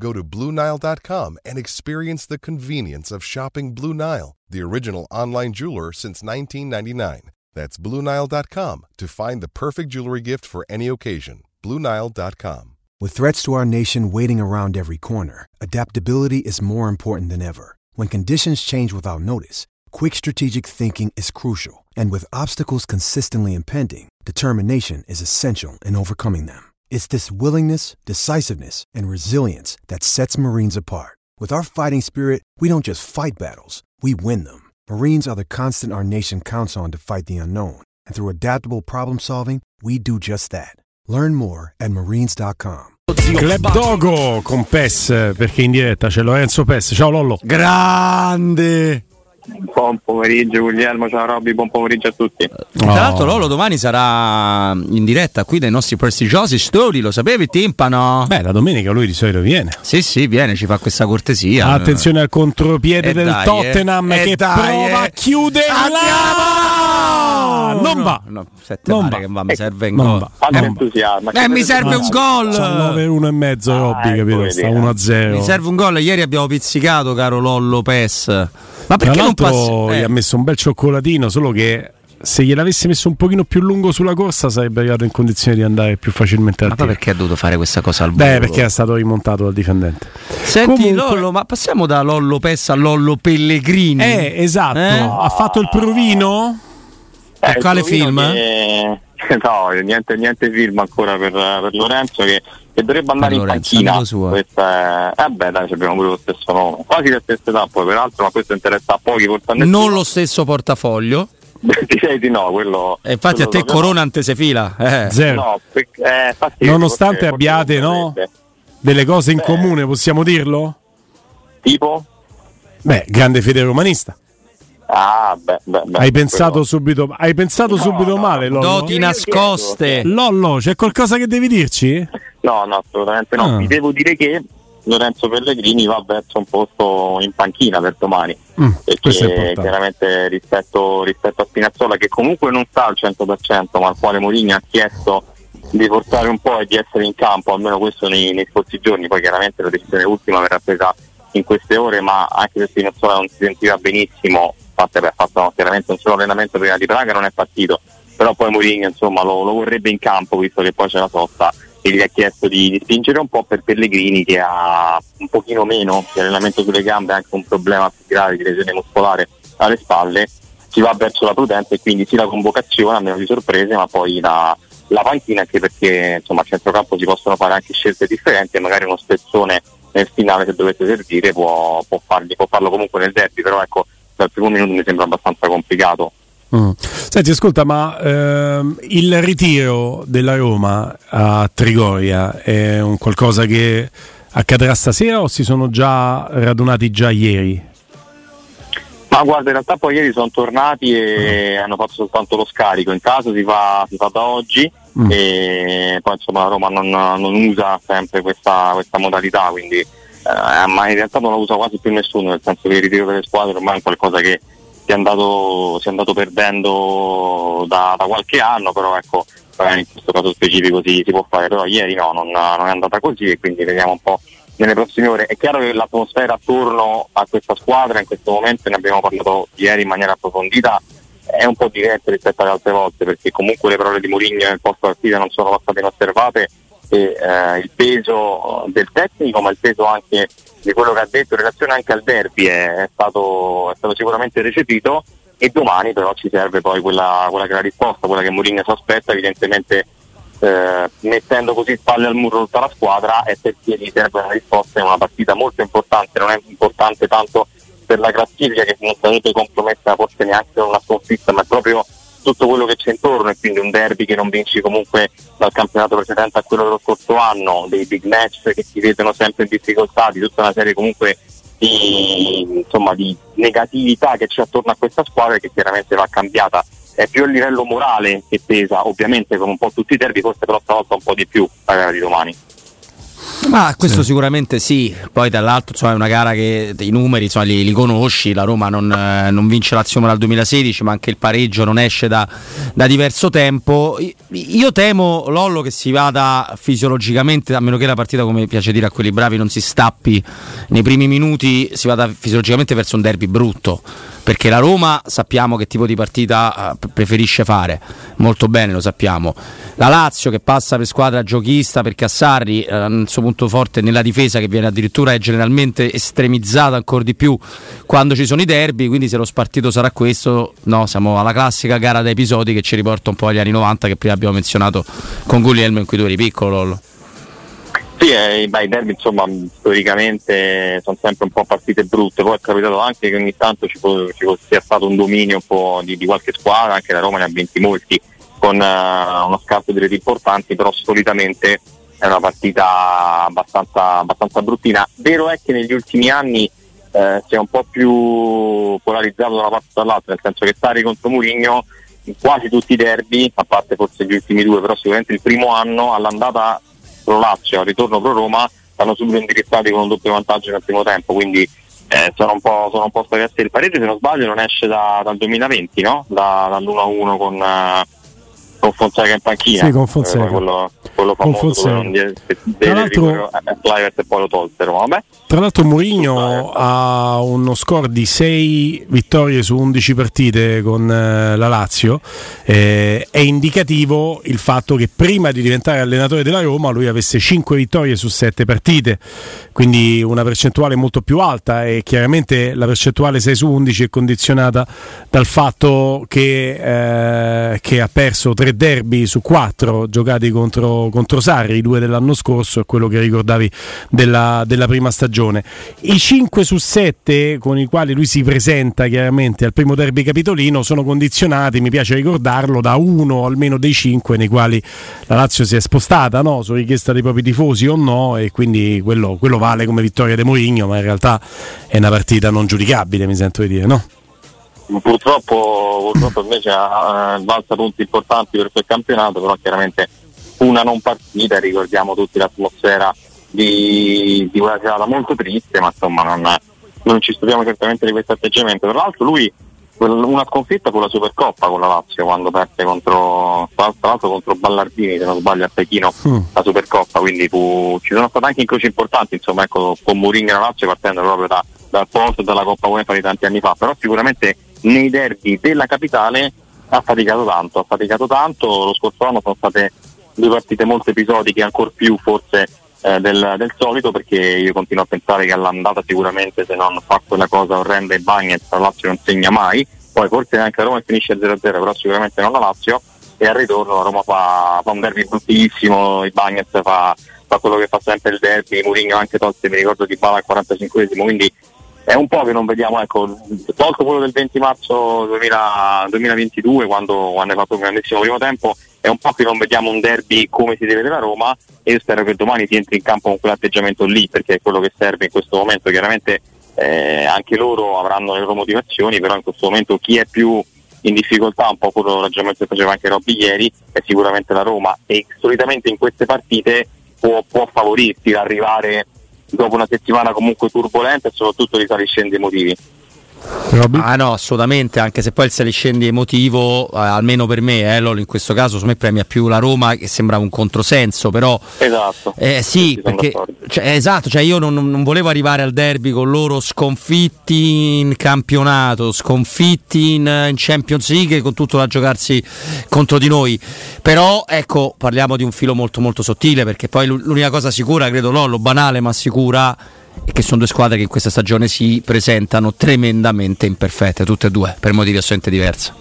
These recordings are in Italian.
Go to BlueNile.com and experience the convenience of shopping Blue Nile, the original online jeweler since 1999. That's BlueNile.com to find the perfect jewelry gift for any occasion. BlueNile.com. With threats to our nation waiting around every corner, adaptability is more important than ever. When conditions change without notice, quick strategic thinking is crucial. And with obstacles consistently impending, determination is essential in overcoming them. It's this willingness, decisiveness, and resilience that sets Marines apart. With our fighting spirit, we don't just fight battles, we win them. Marines are the constant our nation counts on to fight the unknown. And through adaptable problem solving, we do just that. Learn more at marines.com. Club Dogo con PES eh, perché in diretta c'è Lorenzo PES. Ciao Lollo. Grande! Buon pomeriggio Guglielmo, ciao Robby, buon pomeriggio a tutti. Tra l'altro Lolo domani sarà in diretta qui dai nostri prestigiosi studi, lo sapevi Timpano? Beh, la domenica lui di solito viene. Sì, sì, viene, ci fa questa cortesia. Attenzione al contropiede Eh del dai, Tottenham eh. Eh che dai, prova eh. a chiuderla. Andiamo! Non va. No, sette Non va. che va, mi serve un Non gol. va. Non va. entusiasmo. Eh, mi serve un gol! Sono 9-1 e mezzo, Ah, Robby, ecco, capito? vedi, Sta eh. 1-0. Mi serve un gol, ieri abbiamo pizzicato, caro Lollo Pes. Ma Tra perché non l'altro passi? gli eh, ha messo un bel cioccolatino, solo che se gliel'avesse messo un pochino più lungo sulla corsa sarebbe arrivato in condizione di andare più facilmente al Ma perché ha dovuto fare questa cosa al volo? Beh, perché era stato rimontato dal difendente. Senti Comunque- Lollo, ma passiamo da Lollo Pes a Lollo Pellegrini. Eh, esatto. Eh? Ha fatto il provino? Per il quale film? che- No, niente, niente film ancora per, per Lorenzo che, che dovrebbe andare Per in panchina. Questa è... Eh beh dai, ci abbiamo pure lo stesso nome. Quasi la stessa età poi peraltro, ma questo interessa a pochi, forse a. Non lo stesso portafoglio. Direi di no, quello... E infatti a quello te proprio Corona antesefila. Eh. Zero. No, perché- eh, infatti, Nonostante forse- forse abbiate, non no? Delle cose in Beh. comune, possiamo dirlo? Tipo? Beh, grande fede romanista. Ah, beh, beh, beh, Hai pensato quello- subito, hai pensato No, subito no, male, Lollo? Doti nascoste. Lollo, c'è qualcosa che devi dirci? No, no, assolutamente no. Ah. Vi devo dire che Lorenzo Pellegrini va verso un posto in panchina per domani. Mm, Perché chiaramente rispetto, rispetto a Spinazzola, che comunque non sta al 100%, ma al quale Mourinho ha chiesto di portare un po' e di essere in campo, almeno questo nei, nei scorsi giorni. Poi chiaramente la decisione ultima verrà presa in queste ore, ma anche se Spinazzola non si sentiva benissimo, beh, ha fatto chiaramente un solo allenamento prima di Praga, non è partito, però poi Mourinho insomma lo, lo vorrebbe in campo visto che poi c'è la sosta e gli ha chiesto di, di spingere un po' per Pellegrini che ha un pochino meno di allenamento sulle gambe, anche un problema più grave di lesione muscolare alle spalle, si va verso la prudenza e quindi sì la convocazione a meno di sorprese, ma poi la, la panchina anche perché insomma a centrocampo si possono fare anche scelte differenti e magari uno spezzone nel finale se dovesse servire può, può, fargli- può farlo comunque nel derby, però ecco dal primo minuto mi sembra abbastanza complicato. Mm. Senti, ascolta, ma ehm, il ritiro della Roma a Trigoria è un qualcosa che accadrà stasera o si sono già radunati già ieri? Ma guarda, in realtà poi ieri sono tornati e hanno fatto soltanto lo scarico. In casa si fa, si fa da oggi Mm. e poi insomma la Roma non, non usa sempre questa, questa modalità, quindi eh, ma in realtà non la usa quasi più nessuno, nel senso che il ritiro delle squadre ormai è qualcosa che si è andato, si è andato perdendo da, da qualche anno, però ecco, magari in questo caso specifico si, si può fare, però ieri no, non, non è andata così e quindi vediamo un po' nelle prossime ore. È chiaro che l'atmosfera attorno a questa squadra in questo momento, ne abbiamo parlato ieri in maniera approfondita, è un po' diversa rispetto alle altre volte perché comunque le parole di Mourinho nel post partita non sono passate inosservate e eh, il peso del tecnico ma il peso anche di quello che ha detto in relazione anche al derby è, è stato, è stato sicuramente recepito. E domani però ci serve poi quella, quella che è la risposta, quella che Mourinho si aspetta, evidentemente eh, mettendo così spalle al muro tutta la squadra e perché gli serve una risposta in una partita molto importante, non è importante tanto per la classifica che non sarebbe compromessa forse neanche con una sconfitta, ma è proprio tutto quello che c'è intorno e quindi un derby che non vinci comunque dal campionato precedente a quello dello scorso anno, dei big match che si vedono sempre in difficoltà, di tutta una serie comunque di, insomma, di negatività che c'è attorno a questa squadra e che chiaramente va cambiata è più a livello morale che pesa, ovviamente con un po' tutti i derby, forse però stavolta un po' di più la gara di domani. Ma questo sì. sicuramente sì, poi dall'altro insomma, è una gara che i numeri insomma, li, li, conosci, la Roma non, eh, non vince l'Azione dal 2016 ma anche il pareggio non esce da, da, diverso tempo. Io temo Lollo che si vada fisiologicamente, a meno che la partita come piace dire a quelli bravi non si stappi nei primi minuti, si vada fisiologicamente verso un derby brutto perché la Roma sappiamo che tipo di partita uh, preferisce fare, molto bene lo sappiamo. La Lazio che passa per squadra giochista perché a Sarri uh, il suo punto forte nella difesa che viene addirittura è generalmente estremizzata ancora di più quando ci sono i derby, quindi se lo spartito sarà questo, no, siamo alla classica gara da episodi che ci riporta un po' agli anni 90 che prima abbiamo menzionato con Guglielmo in cui tu eri piccolo Lollo. Sì, eh, i derby insomma storicamente sono sempre un po' partite brutte, poi è capitato anche che ogni tanto ci, può, ci sia stato un dominio un po' di, di, qualche squadra, anche la Roma ne ha vinti molti con uh, uno scarto di reti importanti, però solitamente è una partita abbastanza, abbastanza bruttina. Vero è che negli ultimi anni eh, si è un po' più polarizzato da una parte dall'altra, nel senso che Sari contro Murigno in quasi tutti i derby, a parte forse gli ultimi due, però sicuramente il primo anno all'andata pro Lazio, al ritorno pro Roma, stanno subito indirizzati con un doppio vantaggio nel primo tempo, quindi eh, sono un po', sono un po' spaventati. Il pareggio, se non sbaglio, non esce da, dal 2020, no? Da, dall'1-1 con, uh, con Fonseca in panchina. Sì, con Fonseca. Eh, quello, quello famoso con Fonseca. Tra l'altro, e poi lo tolsero. Vabbè. Tra l'altro Mourinho ha uno score di 6 vittorie su 11 partite con eh, la Lazio. Eh, è indicativo il fatto che prima di diventare allenatore della Roma lui avesse 5 vittorie su 7 partite, quindi una percentuale molto più alta e chiaramente la percentuale 6 su 11 è condizionata dal fatto che, eh, che ha perso 3 derby su 4 giocati contro, contro Sarri, due dell'anno scorso, è quello che ricordavi della, della prima stagione. I 5 su 7 con i quali lui si presenta chiaramente al primo derby capitolino sono condizionati, mi piace ricordarlo, da uno almeno dei 5 nei quali la Lazio si è spostata no? su richiesta dei propri tifosi o no e quindi quello, quello vale come vittoria di Mourinho, ma in realtà è una partita non giudicabile, mi sento di dire, no? Purtroppo, purtroppo invece ha eh, punti importanti per quel campionato, però chiaramente una non partita, ricordiamo tutti l'atmosfera di, di una serata molto triste, ma insomma non, non ci stupiamo certamente di questo atteggiamento. Tra l'altro lui una sconfitta con la Supercoppa con la Lazio quando perde contro tra l'altro contro Ballardini se non sbaglio a Pechino mm. la Supercoppa quindi fu, ci sono stati anche incroci importanti insomma ecco con Mourinho e la Lazio partendo proprio da, dal posto dalla Coppa UEFA di tanti anni fa però sicuramente nei derby della capitale ha faticato tanto ha faticato tanto. Lo scorso anno sono state due partite molto episodiche ancora più forse eh, del, del, solito perché io continuo a pensare che all'andata sicuramente se non fa quella cosa orrenda e Bagnets la Lazio non segna mai, poi forse neanche la Roma finisce 0-0 però sicuramente non la Lazio. E al ritorno la Roma fa, fa un derby bruttissimo, il Bagnets fa, fa, quello che fa sempre il derby, Mourinho anche tolse mi ricordo di Bala al 45esimo quindi è un po' che non vediamo, ecco, tolto quello del 20 marzo 2000, 2022 quando, quando hai fatto un grandissimo primo tempo, è un po' che non vediamo un derby come si deve della Roma e io spero che domani si entri in campo con quell'atteggiamento lì perché è quello che serve in questo momento. Chiaramente eh, anche loro avranno le loro motivazioni, però in questo momento chi è più in difficoltà, un po' quello ragionamento che faceva anche Robby ieri, è sicuramente la Roma e solitamente in queste partite può, può favorirti ad arrivare dopo una settimana comunque turbolenta e soprattutto di saliscendi emotivi. Robby? Ah no, assolutamente, anche se poi il saliscendi emotivo, eh, almeno per me, eh, Lolo, in questo caso, secondo me premia più la Roma che sembra un controsenso, però... Esatto. Eh, sì, perché, cioè, esatto, cioè io non, non, volevo arrivare al derby con loro sconfitti in campionato, sconfitti in, in Champions League, con tutto da giocarsi contro di noi, però ecco, parliamo di un filo molto molto sottile, perché poi l'unica cosa sicura, credo Lollo, banale ma sicura e che sono due squadre che in questa stagione si presentano tremendamente imperfette, tutte e due, per motivi assolutamente diversi.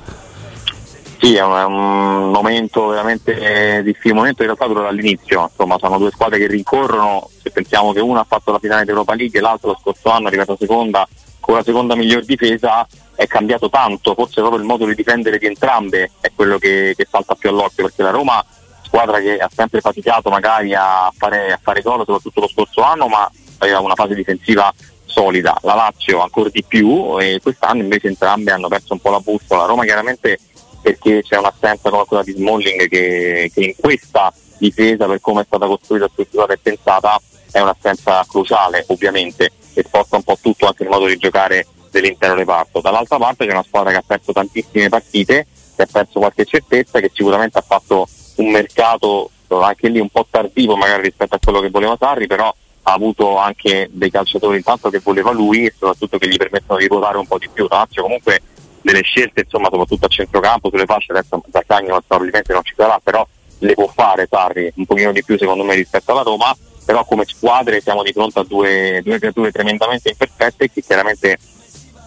Sì, è un, è un momento veramente difficile, un momento in realtà dura dall'inizio, insomma sono due squadre che rincorrono, se pensiamo che una ha fatto la finale d'Europa League e l'altra lo scorso anno è arrivata seconda con la seconda miglior difesa, è cambiato tanto, forse proprio il modo di difendere di entrambe è quello che, che salta più all'occhio, perché la Roma squadra che ha sempre faticato magari a fare, a fare gol, soprattutto lo scorso anno, ma aveva una fase difensiva solida, la Lazio ancora di più e quest'anno invece entrambe hanno perso un po' la bussola. La Roma chiaramente perché c'è un'assenza come quella di Smalling che, che in questa difesa per come è stata costruita, strutturata e pensata è un'assenza cruciale ovviamente e sposta un po' tutto anche il modo di giocare dell'intero reparto. Dall'altra parte c'è una squadra che ha perso tantissime partite, che ha perso qualche certezza, che sicuramente ha fatto un mercato anche lì un po' tardivo magari rispetto a quello che voleva Sarri, però ha avuto anche dei calciatori intanto che voleva lui e soprattutto che gli permettono di ruotare un po' di più. Lazio comunque delle scelte insomma soprattutto a centrocampo sulle fasce adesso Zaccagno probabilmente non ci sarà però le può fare Sarri un pochino di più secondo me rispetto alla Roma. Però come squadre siamo di fronte a due, due creature tremendamente imperfette che chiaramente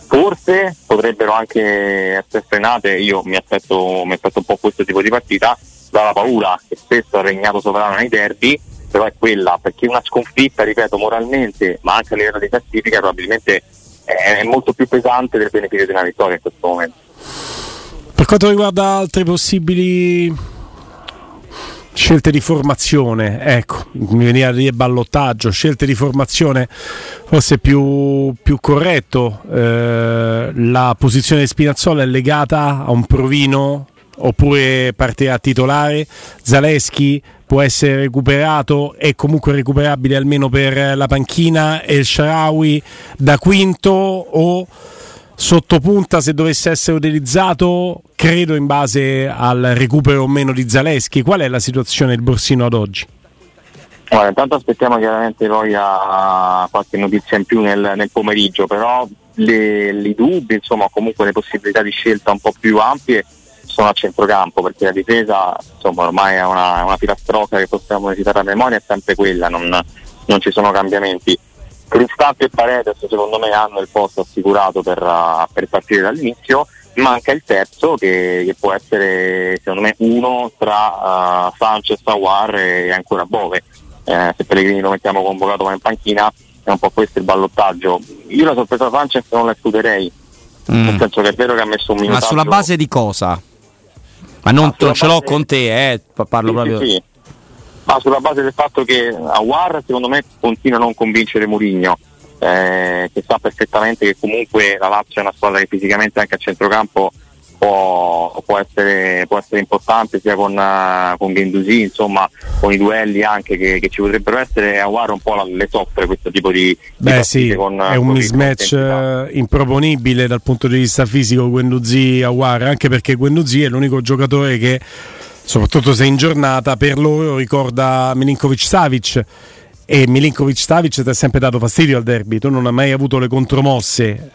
forse potrebbero anche essere frenate. Io mi aspetto, mi aspetto un po' questo tipo di partita. Dalla paura che spesso ha regnato sovrano nei derby però è quella perché una sconfitta ripeto moralmente ma anche a livello di classifica probabilmente è molto più pesante del beneficio di una vittoria in questo momento. Per quanto riguarda altre possibili scelte di formazione, ecco, mi veniva a dire ballottaggio, scelte di formazione forse più, più corretto, eh, la posizione di Spinazzola è legata a un provino oppure parte a titolare, Zaleschi può essere recuperato e comunque recuperabile almeno per la panchina. E il Sharawi da quinto o sottopunta se dovesse essere utilizzato credo in base al recupero o meno di Zaleschi. Qual è la situazione del Borsino ad oggi? Allora, intanto aspettiamo chiaramente poi a qualche notizia in più nel, nel pomeriggio però i dubbi insomma comunque le possibilità di scelta un po' più ampie sono a centrocampo perché la difesa insomma ormai è una, una filastrocca che possiamo recitare a memoria è sempre quella, non, non ci sono cambiamenti. Cristante e Paredes secondo me hanno il posto assicurato per, uh, per partire dall'inizio, manca il terzo che, che, può essere secondo me uno tra uh, Sanchez, Aguar e ancora Bove. Eh, se Pellegrini lo mettiamo convocato ma in panchina è un po' questo il ballottaggio. Io la sorpresa Sanchez non la escluderei, mm. nel senso che è vero che ha messo un minuto. Ma sulla base di cosa? Ma non, non ce l'ho con te, eh, parlo sì, proprio. Sì, sì. Ma sulla base del fatto che Awar secondo me continua a non convincere Murigno, eh, che sa perfettamente che comunque la Lazio è una squadra che fisicamente anche a centrocampo può, può, essere, può essere, importante sia con, uh, con Gendusi, insomma con i duelli anche che, che ci potrebbero essere, Aguaro un po' la, le soffre questo tipo di... Beh di sì, con, è un mismatch uh, improponibile dal punto di vista fisico Guendouzi Aguar, anche perché Guendouzi è l'unico giocatore che soprattutto se in giornata per loro ricorda Milinkovic Savic e Milinkovic Savic ti ha sempre dato fastidio al derby, tu non hai mai avuto le contromosse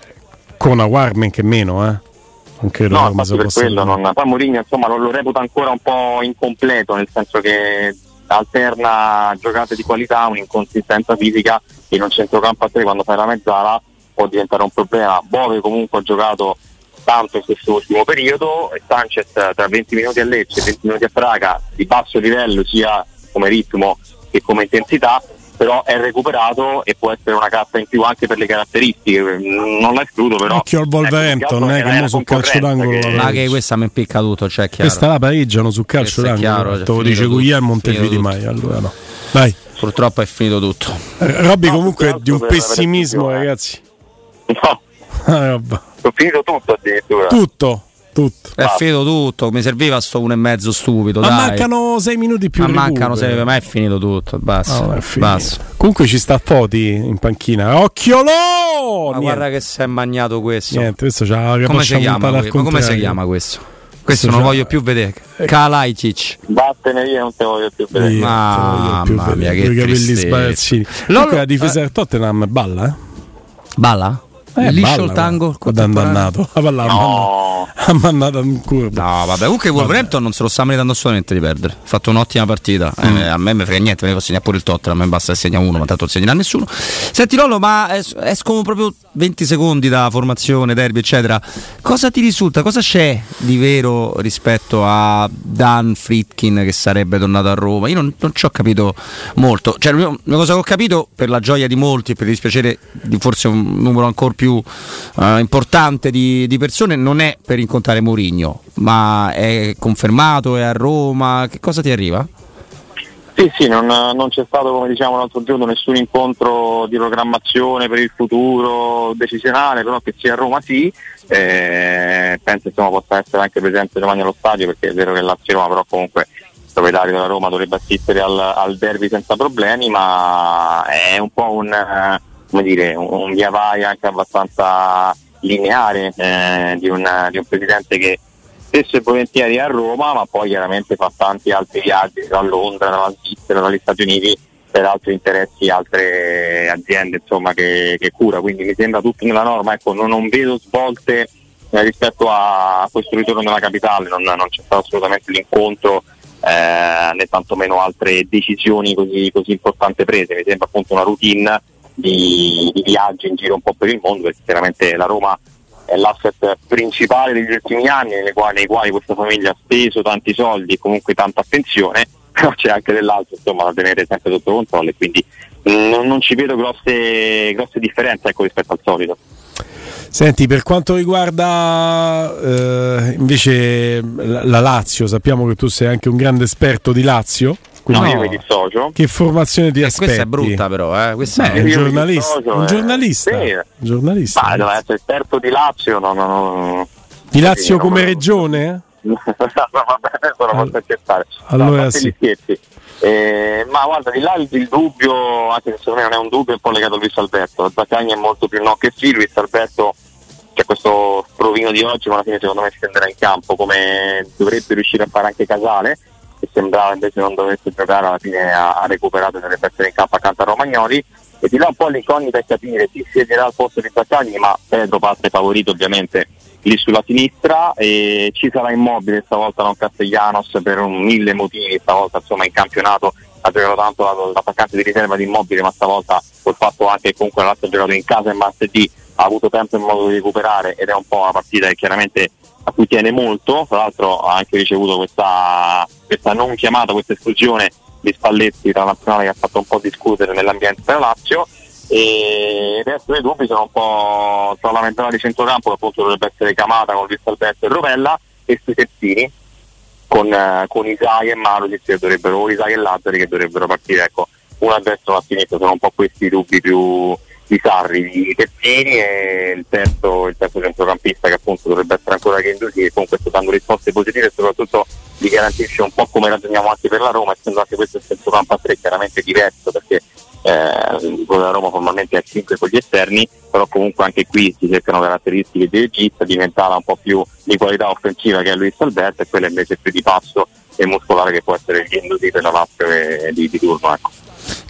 con Aguar men che meno eh non credo no, infatti per quello non, poi Mourinho insomma lo, lo reputa ancora un po' incompleto nel senso che alterna giocate di qualità un'inconsistenza fisica in un centrocampo a tre quando fai la mezzala può diventare un problema. Bove comunque ha giocato tanto in questo ultimo periodo e Sanchez tra 20 minuti a Lecce e 20 minuti a Praga di basso livello sia come ritmo che come intensità però è recuperato e può essere una carta in più anche per le caratteristiche. Non la escludo, però. Occhio al Wolverhampton, eh, che mo sul calcio d'angolo. Che... Ma che questa mi impicca tutto, cioè, chiaro. Questa la pareggiano sul calcio d'angolo. Chiaro, te lo dice Guglielmo, non te vedi mai. Allora no. Dai. Purtroppo è finito tutto. Eh, Robby, no, comunque, è di un pessimismo, ragazzi. No. Ah, Ho finito tutto addirittura. Tutto tutto. È finito tutto, mi serviva sto uno e mezzo stupido. Ma dai. mancano sei minuti più. Ma mancano sei, ma è finito tutto. Basta. No, basta. Comunque ci sta Foti in panchina. Occhiolo! Ma guarda che si è magnato questo. Niente, questo c'ha come si chiama? Ma come si chiama questo? Questo, non lo voglio più vedere. Eh. Kalajcic. Vattene via, non te voglio più vedere. Mamma mia, che i capelli sbarazzini. Comunque la difesa del Tottenham balla, eh? Balla? Eh, Liscio il tango? Dannato. No, ha mandato in curva. No, vabbè, comunque Wolverhampton non se lo sta meritando assolutamente di perdere. Ha fatto un'ottima partita. Mm. Eh, a me mi frega niente, me ne segnare pure il Tottenham, a me basta che segna uno, ma tanto non segnerà nessuno. Senti Lollo, ma es- escono proprio 20 secondi da formazione, derby, eccetera. Cosa ti risulta? Cosa c'è di vero rispetto a Dan Fritkin che sarebbe tornato a Roma? Io non, non ci ho capito molto. Cioè, una cosa che ho capito per la gioia di molti e per il dispiacere di forse un numero ancora più uh, importante di, di, persone non è per incontrare Mourinho, ma è confermato, è a Roma. Che cosa ti arriva? Sì, sì, non, non, c'è stato, come diciamo l'altro giorno, nessun incontro di programmazione per il futuro decisionale, però che sia a Roma sì. Eh, penso insomma possa essere anche presente domani allo stadio perché è vero che Lazio Roma però comunque il proprietario della Roma dovrebbe assistere al, al derby senza problemi ma è un po' un, come dire, un via vai anche abbastanza lineare eh, di, un, di un presidente che spesso e volentieri a Roma, ma poi chiaramente fa tanti altri viaggi da Londra, dalla Svizzera, dagli Stati Uniti per altri interessi, altre aziende insomma, che, che, cura, quindi mi sembra tutto nella norma, ecco, non, non vedo svolte eh, rispetto a questo ritorno nella capitale, non, non c'è stato assolutamente l'incontro eh, né tantomeno altre decisioni così, così importanti prese, mi sembra appunto una routine di, di viaggi in giro un po' per il mondo, perché chiaramente la Roma è l'asset principale degli ultimi anni nei quali, nei quali, questa famiglia ha speso tanti soldi e comunque tanta attenzione, però c'è anche dell'altro insomma, da tenere sempre sotto controllo e quindi non, non ci vedo grosse, grosse differenze ecco, rispetto al solito. Senti, per quanto riguarda eh, invece la Lazio, sappiamo che tu sei anche un grande esperto di Lazio. Quindi no, io mi dissocio. Che formazione ti eh, aspetti? Questa è brutta però, eh? Questa Beh, è un giornalista. Dissocio, un eh. giornalista. Sì. Un giornalista. Ma deve essere esperto di Lazio, no, no, no. Di Lazio come non... regione? no, vabbè, adesso lo posso accettare. Allora no, sì. Eh, ma guarda, di là il, il, dubbio, anche se secondo me non è un dubbio, è un po' legato a Luis Alberto. Zaccagni è molto più no che sì, Luis Alberto c'è questo provino di oggi, ma alla fine secondo me si scenderà in campo come dovrebbe riuscire a fare anche Casale che sembrava invece non dovesse giocare alla fine ha, ha recuperato e dovrebbe essere in campo accanto a Romagnoli. E di là un po' l'incognita è capire chi siederà al posto di Baccagni ma Pedro parte favorito ovviamente lì sulla sinistra e ci sarà immobile stavolta non Castellanos per un mille motivi stavolta insomma in campionato ha giocato tanto l'attaccante di riserva di immobile ma stavolta col fatto anche che comunque la Lazio ha giocato in casa e martedì ha avuto tempo e modo di recuperare ed è un po' una partita che chiaramente a cui tiene molto, tra l'altro ha anche ricevuto questa, questa non chiamata, questa esclusione di Spalletti dalla nazionale che ha fatto un po' discutere nell'ambiente della Lazio. E adesso i dubbi sono un po' tra la mezzala di centrocampo che appunto dovrebbe essere Camata con Vista Alberto e Rovella e sui terzini con, eh, con Isai e Marusic che dovrebbero, o Isai e Lazzari che dovrebbero partire. Ecco, uno a destra e uno a sinistra, sono un po' questi i dubbi più, di Sarri, di Terzini e il terzo, il terzo centrocampista che appunto dovrebbe essere ancora che comunque sta dando risposte positive e soprattutto gli garantisce un po' come ragioniamo anche per la Roma, essendo anche questo il centrocampo a tre chiaramente diverso perché eh, quello della Roma formalmente è a 5 con gli esterni, però comunque anche qui si cercano caratteristiche di regista, diventava un po' più di qualità offensiva che è Luis Alberto e quella invece più di passo e muscolare che può essere il Gendusi per la Lazio di, di turno. Ecco.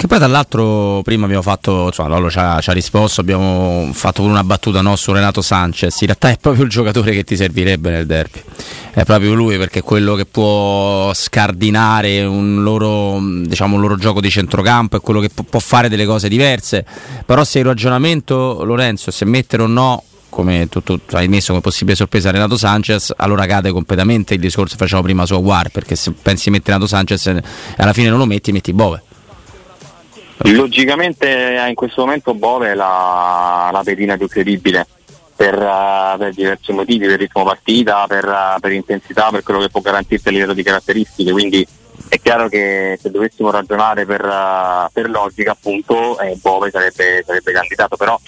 Che poi dall'altro prima abbiamo fatto, insomma Lollo ci ha, ci ha risposto, abbiamo fatto pure una battuta no, su Renato Sanchez, in realtà è proprio il giocatore che ti servirebbe nel derby, è proprio lui perché è quello che può scardinare un loro, diciamo, un loro gioco di centrocampo, è quello che può fare delle cose diverse, però se il ragionamento Lorenzo, se mettere o no come tu, tu, hai messo come possibile sorpresa Renato Sanchez, allora cade completamente il discorso che facciamo prima su Aguar, perché se pensi mettere Renato Sanchez e alla fine non lo metti, metti Bove. Logicamente eh, in questo momento Bove è la, la pedina più credibile per, uh, per, diversi motivi, per ritmo partita, per, uh, per, intensità, per quello che può garantirti a livello di caratteristiche, quindi è chiaro che se dovessimo ragionare per, uh, per logica appunto eh, Bove sarebbe, sarebbe, candidato, però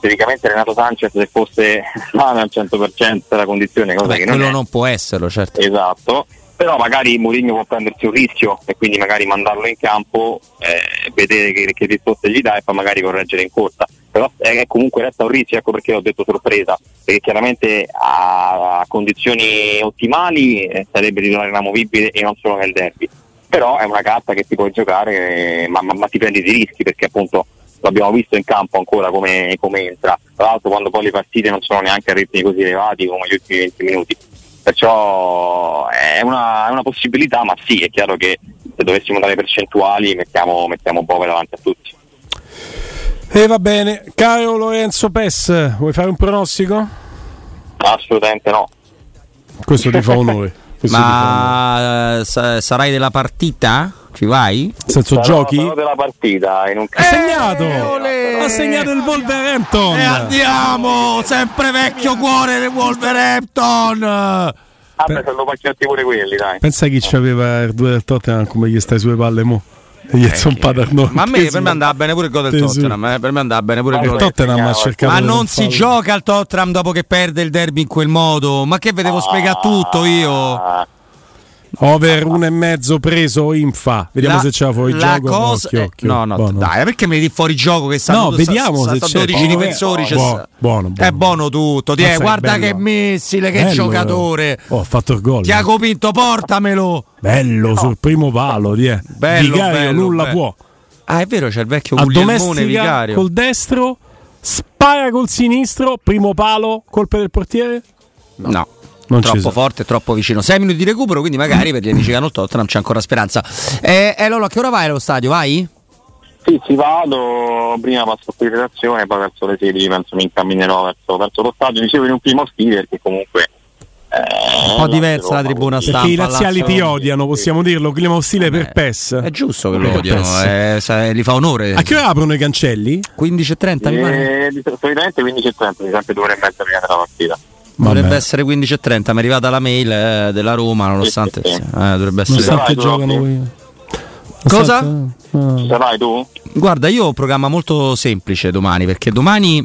teoricamente Renato Sanchez se fosse sano al 100% la condizione, cosa Beh, che non è. non può esserlo, certo. Esatto però magari Mourinho può prendersi un rischio e quindi magari mandarlo in campo, eh, vedere che, che risposte gli dà e poi magari correggere in corsa. Però eh, comunque resta un rischio, ecco perché ho detto sorpresa, perché chiaramente a, a condizioni ottimali eh, sarebbe titolare inamovibile e non solo nel derby. Però è una carta che ti puoi giocare, ma, ma, ma ti prendi dei rischi perché appunto l'abbiamo visto in campo ancora come, come entra, tra l'altro quando poi le partite non sono neanche a ritmi così elevati come gli ultimi 20 minuti. Perciò è una, è una possibilità, ma sì, è chiaro che se dovessimo dare percentuali mettiamo, mettiamo Bove davanti a tutti. E va bene, caro Lorenzo Pes, vuoi fare un pronostico? Assolutamente no. Questo ti fa onore. Ma eh, sa- sarai della partita? Ci vai? Nel senso Sarò- giochi? sarò della partita in un Ha segnato! olè! Ha segnato il Wolverhampton! E andiamo! Sempre vecchio cuore del Wolverhampton! Ah, beh, sono pacchietti pure quelli, dai. Pensa chi c'aveva il 2 del Tottenham come gli stai sulle palle mo? E gli sono padano. Ma a me per me andava bene pure il gol del. Tottenham. eh, Per me andava bene pure il gol. Tottenham ha cercato Ma non si gioca al Tottenham dopo che perde il derby in quel modo. Ma che vedevo spiegare tutto io? Ah, Over uno e mezzo preso Infa. Vediamo La- se c'è fuori gioco. cosa- Occhio, eh, occhio. No, no, Buono. dai, perché mi di fuori gioco che stanno No, vediamo se c'è. 12 Buono, difensori. c'è buono, sta- buono, buono. È buono tutto. Ti è, Mazza che guarda bello. che missile, che Bello, giocatore. Oh, ha fatto il gol. Tiago Pinto, portamelo. Bello sul primo palo. Di eh. Bello, Vicario bello, nulla bello. può. Ah, è vero, c'è il vecchio Guglielmone vicario. col destro, spara col sinistro, primo palo, colpa del portiere. No. Non troppo forte, troppo vicino. 6 minuti di recupero, quindi magari per gli amici che hanno il Tottenham c'è ancora speranza. Eh, eh, Lolo, a che ora vai allo stadio? Vai? Sì, ci vado, prima passo qui in redazione, poi verso le 16 penso mi incamminerò verso, verso lo stadio, dicevo in un primo stile perché comunque... eh, Un po' diversa la tribuna così. Perché i Stampa, laziali ti odiano, possiamo dirlo. Clima ostile per PES. È giusto che lo Per odiano, PES. eh, sa- gli fa onore. A che ora aprono i cancelli? 15.30 mi pare. Eh, solitamente 15 e 30, mi sempre due ore e mezza prima della partita. Dovrebbe Vabbè. essere 15.30, mi è arrivata la mail eh, della Roma, nonostante Sì, sì, sì. eh, dovrebbe essere. Nonostante Vai, giocano Giorgio. qui. Cosa? Ah. Ci sarai tu? Guarda, io ho un programma molto semplice domani, perché domani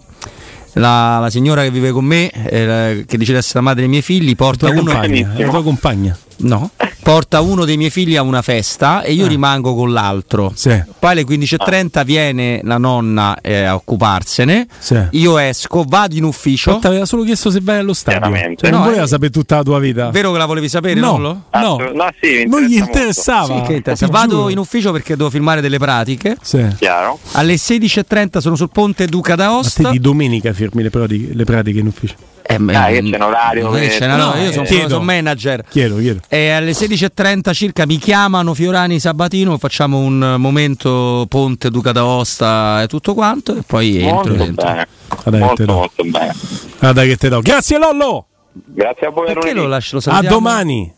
la, la signora che vive con me, eh, che dice di essere la madre dei miei figli, porta uno, compagna, la tua compagna. No, porta uno dei miei figli a una festa e io rimango con l'altro. Sì, Poi alle 15.30 viene la nonna eh, a occuparsene, sì. io esco, vado in ufficio. Ti aveva solo chiesto se vai allo stadio. Chiaramente. Cioè, non No, voleva eh. sapere tutta la tua vita. Vero che la volevi sapere, no, no, Assolut- no, sì, mi non gli interessa interessava. Sì, che interessa. Ti Vado giuro. in ufficio perché devo filmare delle pratiche. Sì. Chiaro? Alle 16.30 sono sul ponte Duca A te d'Aosta. di domenica firmi le pratiche, le pratiche in ufficio. Eh, Dai, che c'è un orario Eh, che- c'è no, No, io sono, chiedo. sono manager. Chiedo, chiedo. E alle 16.30 circa mi chiamano Fiorani Sabatino, facciamo un momento ponte Duca d'Aosta e tutto quanto e poi entro. Molto entro. bene. Te molto, do. molto bene. Guarda che te do. Grazie Lollo. Grazie a voi. Perché lo lascio lo A domani.